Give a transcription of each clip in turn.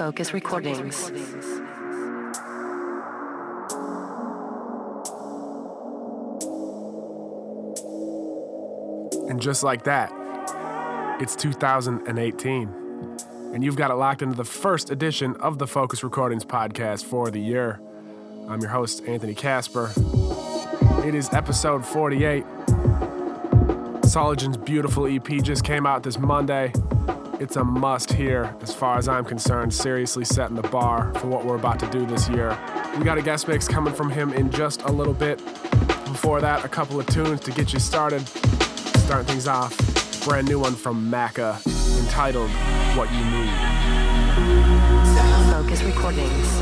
Focus Recordings. And just like that, it's 2018. And you've got it locked into the first edition of the Focus Recordings podcast for the year. I'm your host, Anthony Casper. It is episode 48. Soligen's beautiful EP just came out this Monday. It's a must here, as far as I'm concerned, seriously setting the bar for what we're about to do this year. We got a guest mix coming from him in just a little bit. Before that, a couple of tunes to get you started. Starting things off, brand new one from Macca entitled What You Need. Focus Recordings.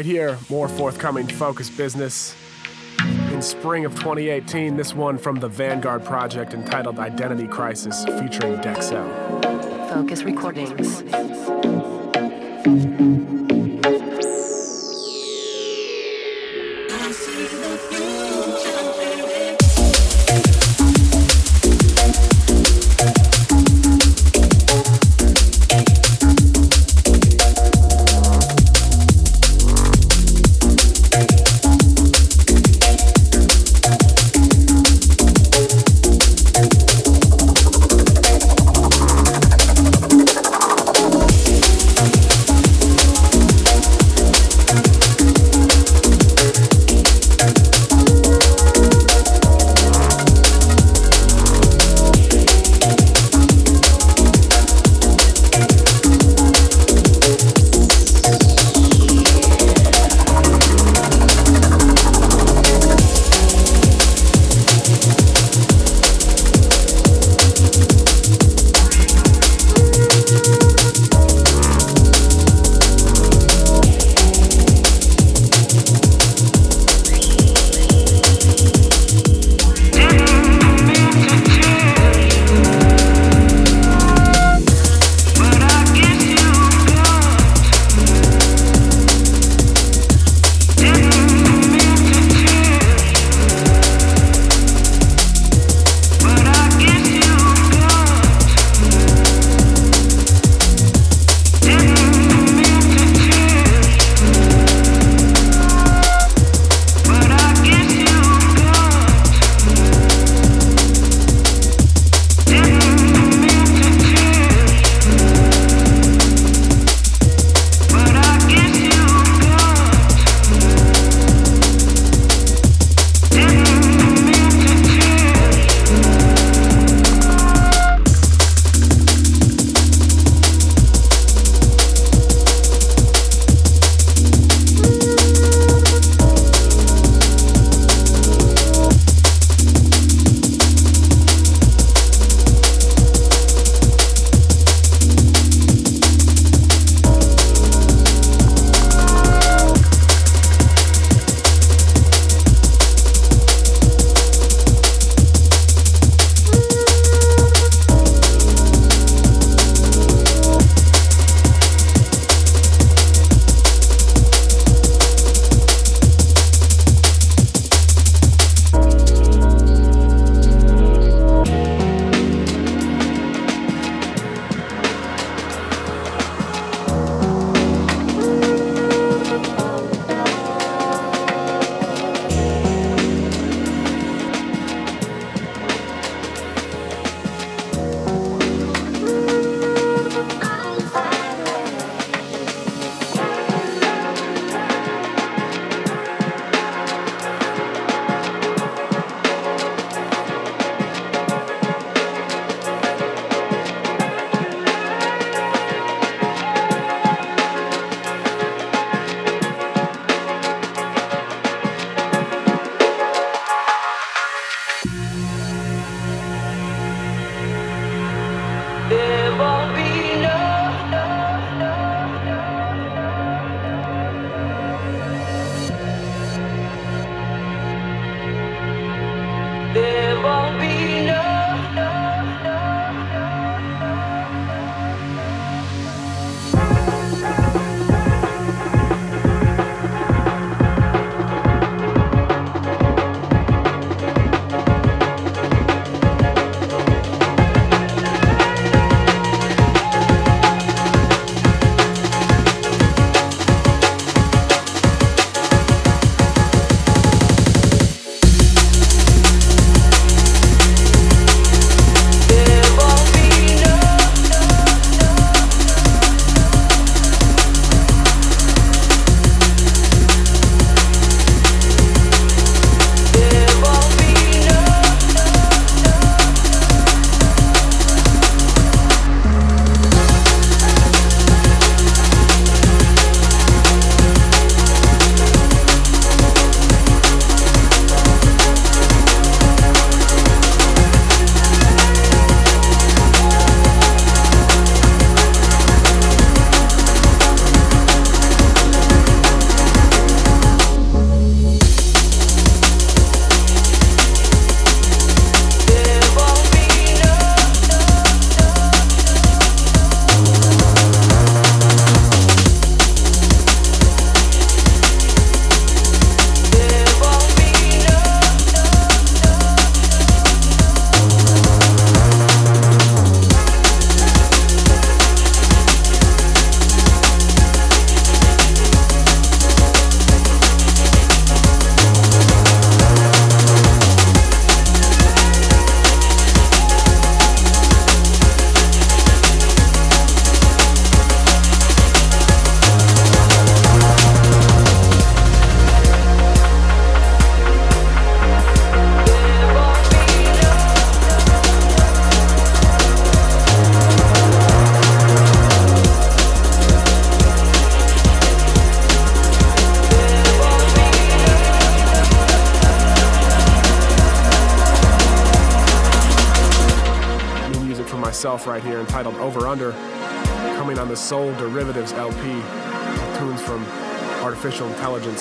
Right here, more forthcoming Focus business. In spring of 2018, this one from the Vanguard project entitled Identity Crisis featuring Dexel. Focus Recordings.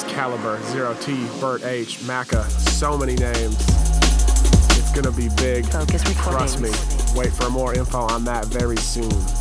Calibre, Zero T, Bert H, Macca, so many names. It's gonna be big. Focus Trust me. Wait for more info on that very soon.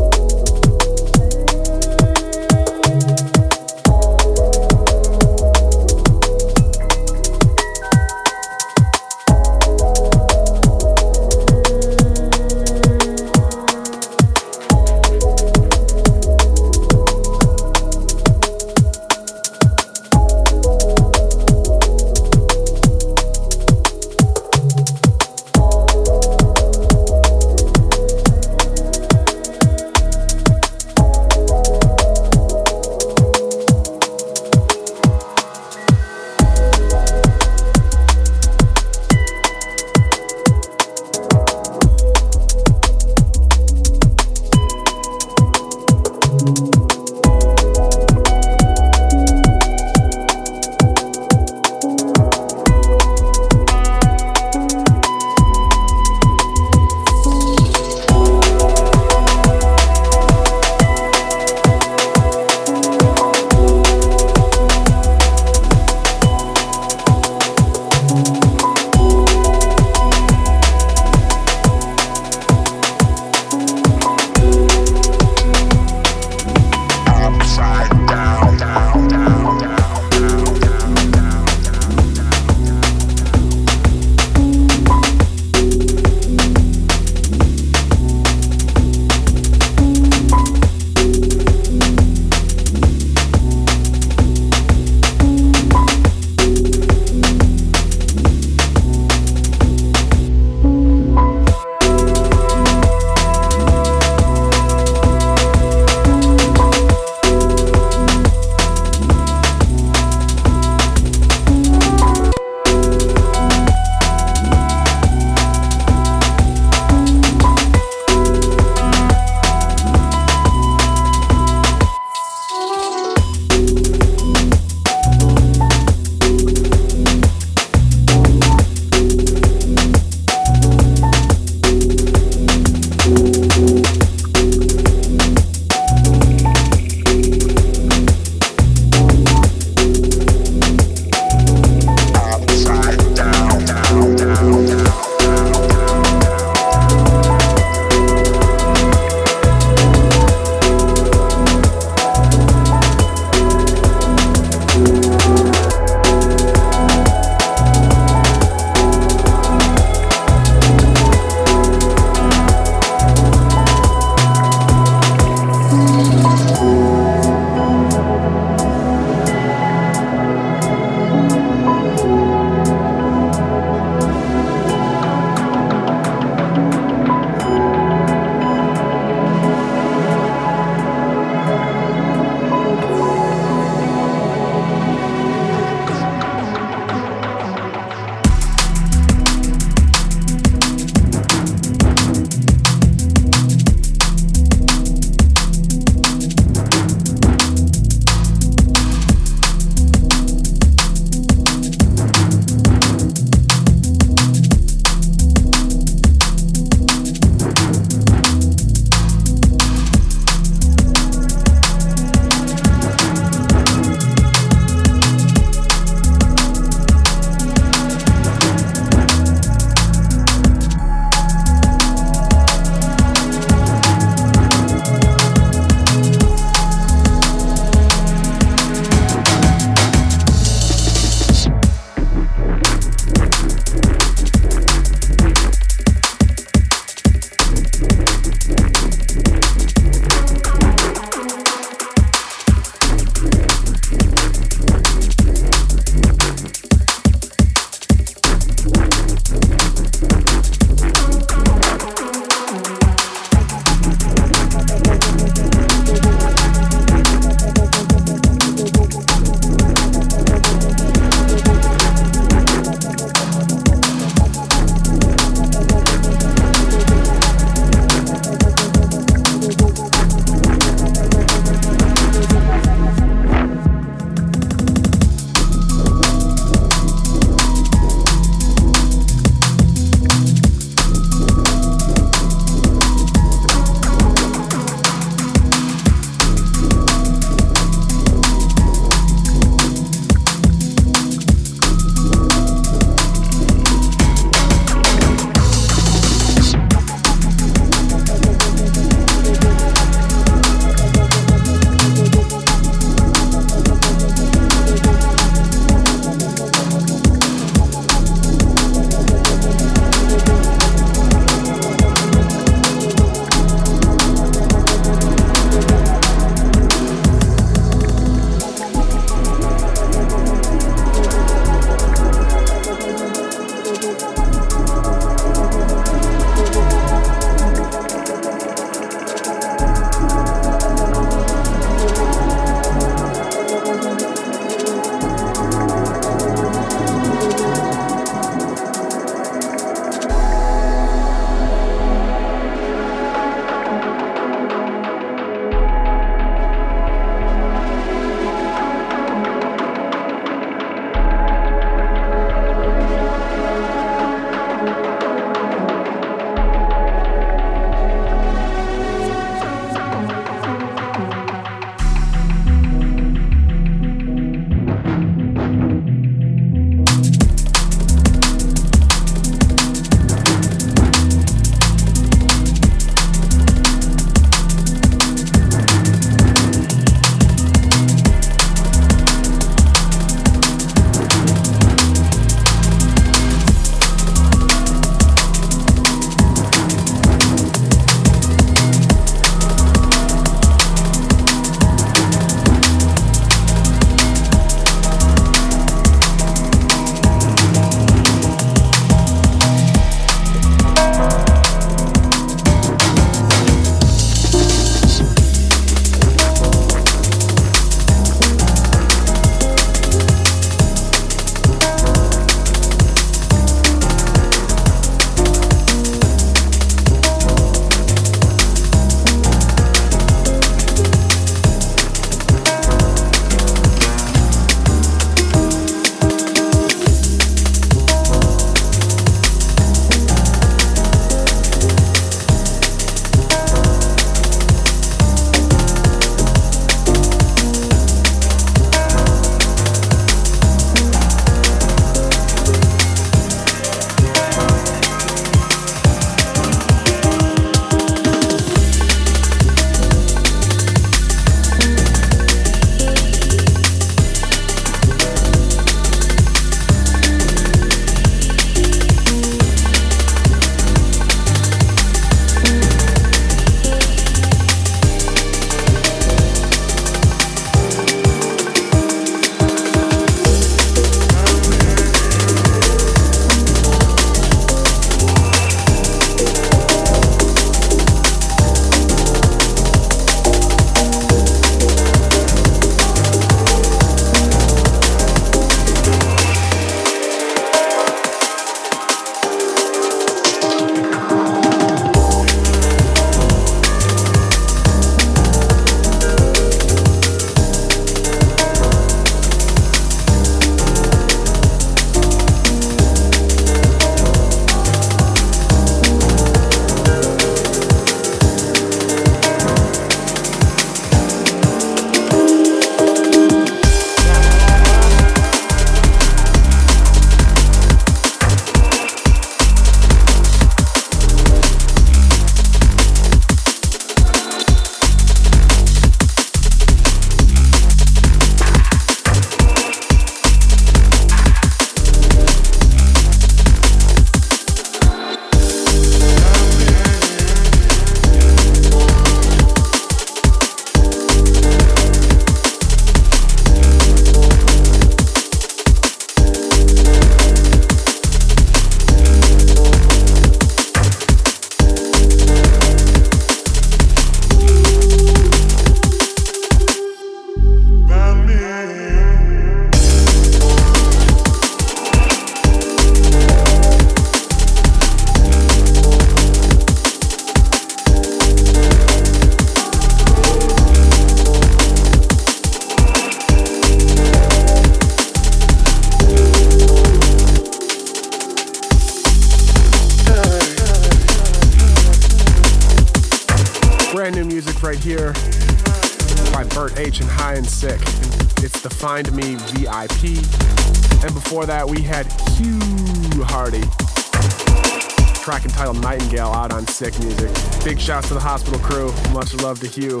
the hue.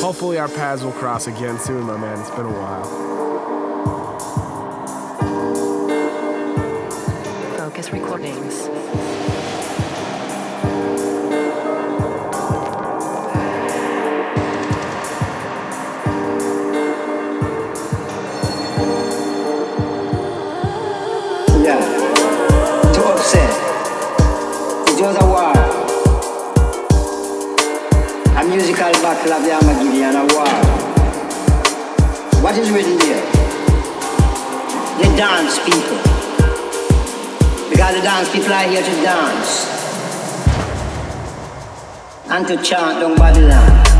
Hopefully, our paths will cross again soon, my man. It's been a while. and to Don't bother.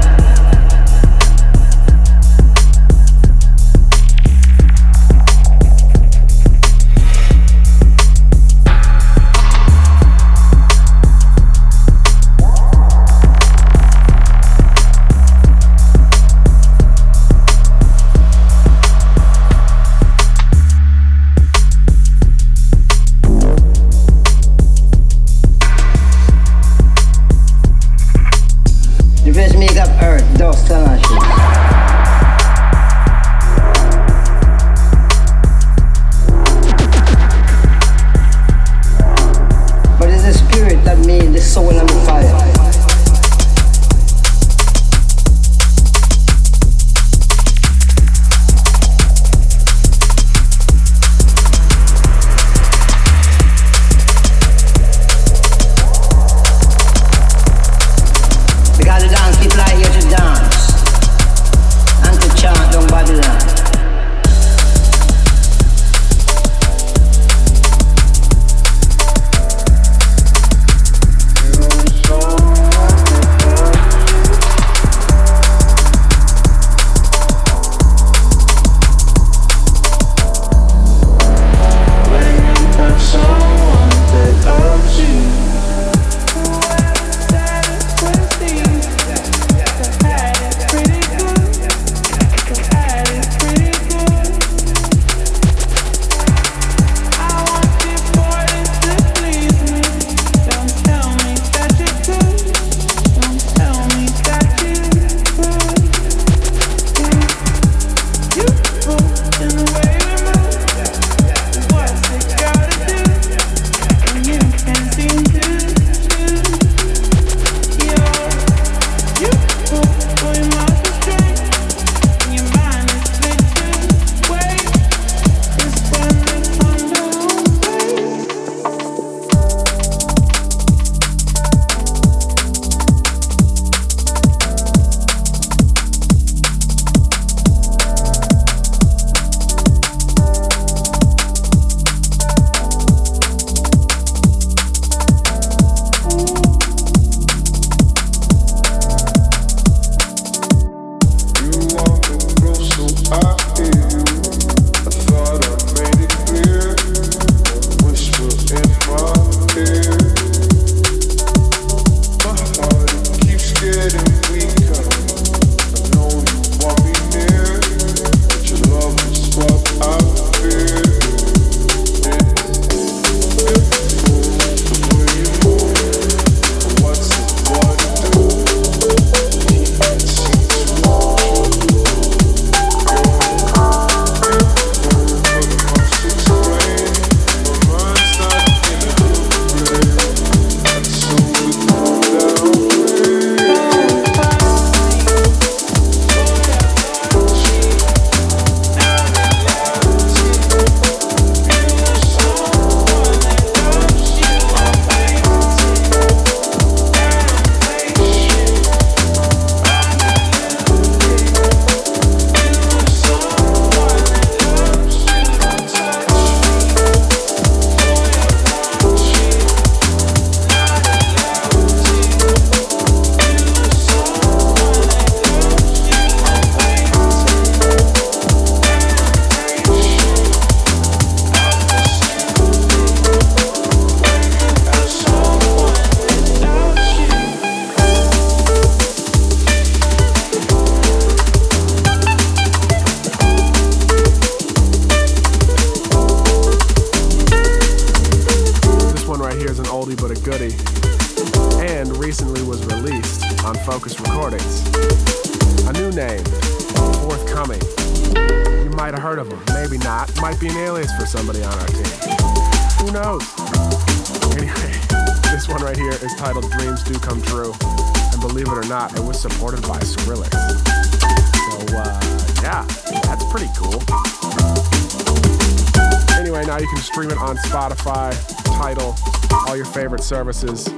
Services,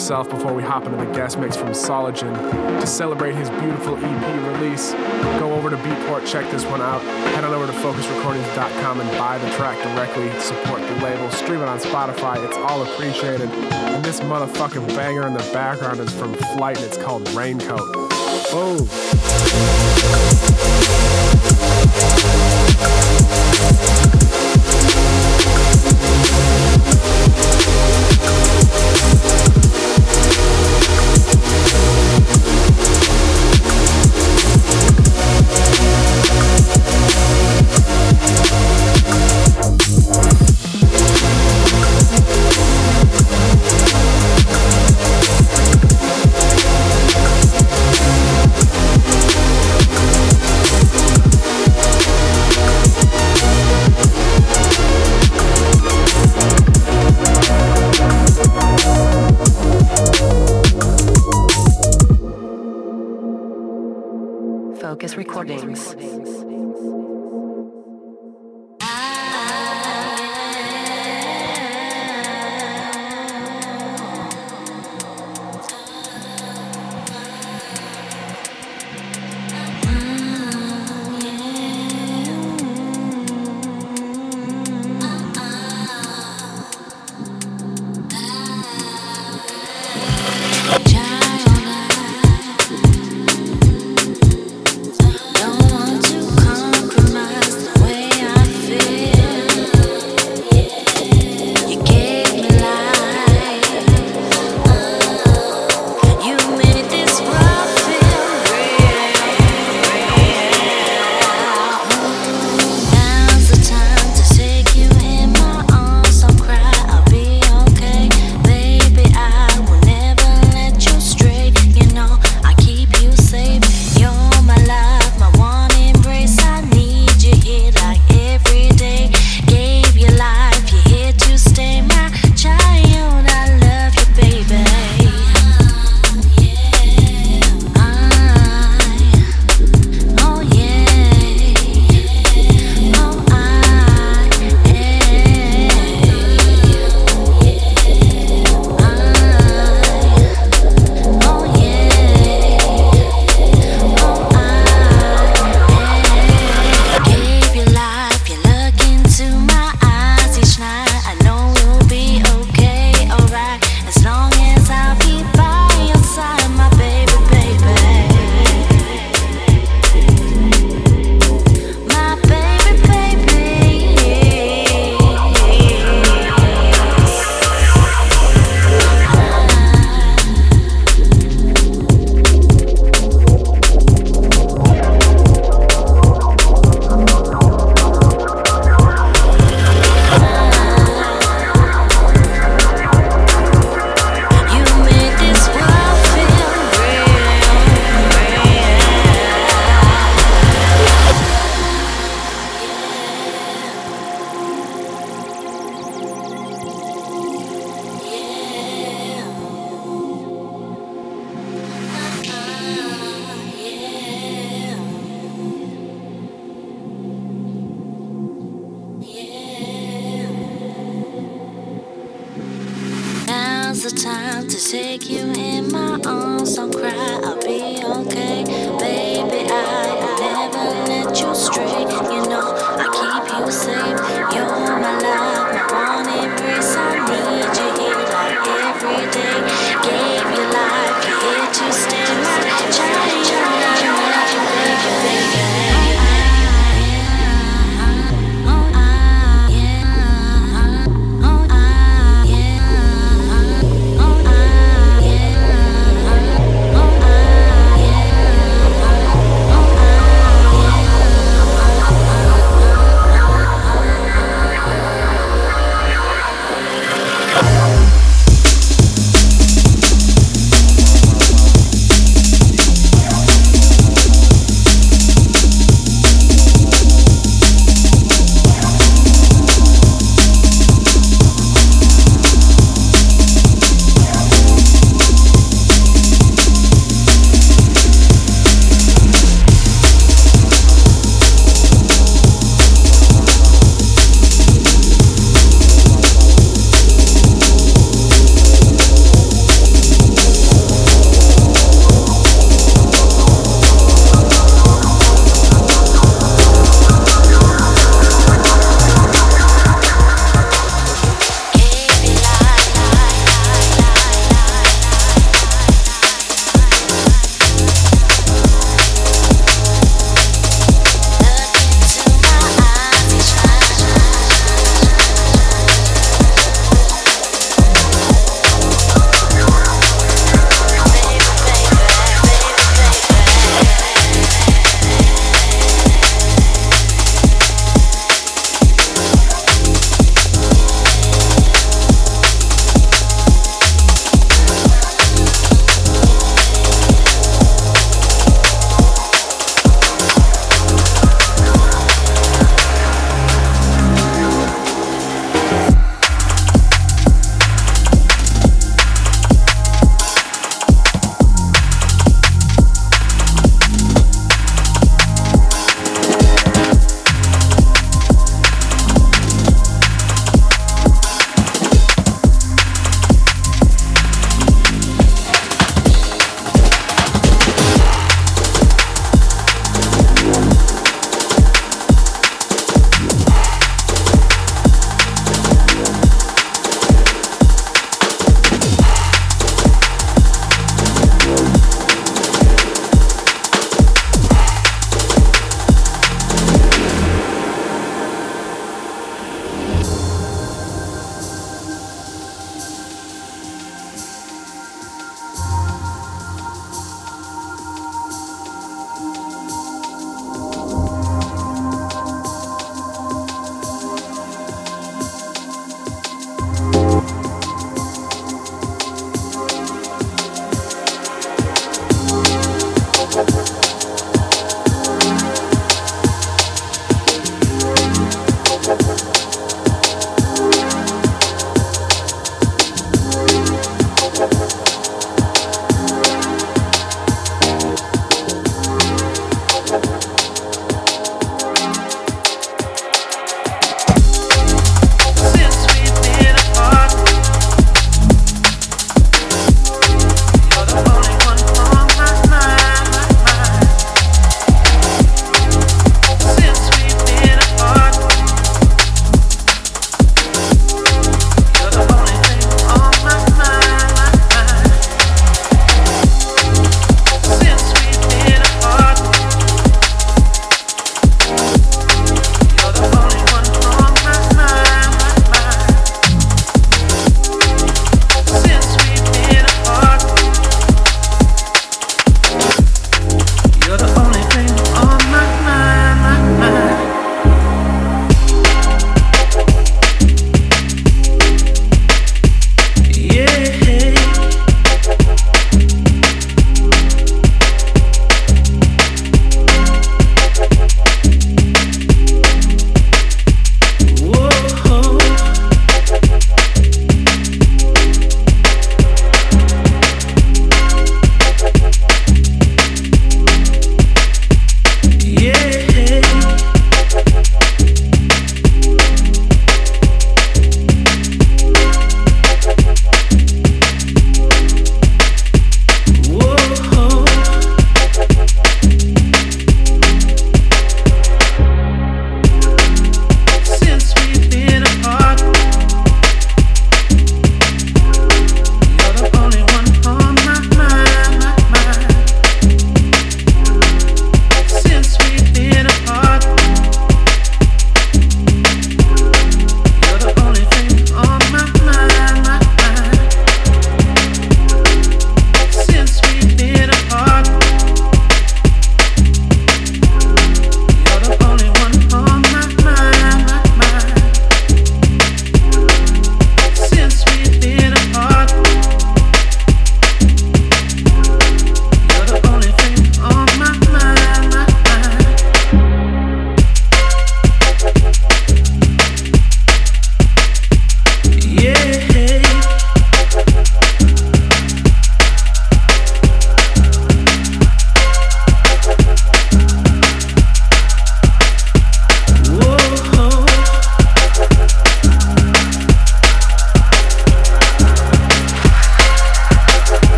myself before we hop into the guest mix from Soligen. To celebrate his beautiful EP release, go over to Beatport, check this one out. Head on over to focusrecordings.com and buy the track directly. Support the label. Stream it on Spotify. It's all appreciated. And this motherfucking banger in the background is from Flight and it's called Raincoat. Boom.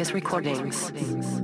Focus Recordings.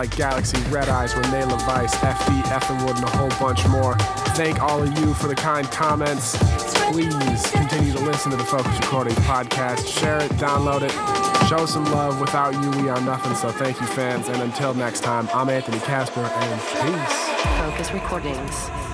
Like Galaxy, Red Eyes, Rene LaVice, FD, Etherwood, and a whole bunch more. Thank all of you for the kind comments. Please continue to listen to the Focus Recordings podcast. Share it, download it, show some love. Without you, we are nothing. So thank you, fans. And until next time, I'm Anthony Casper, and peace. Focus Recordings.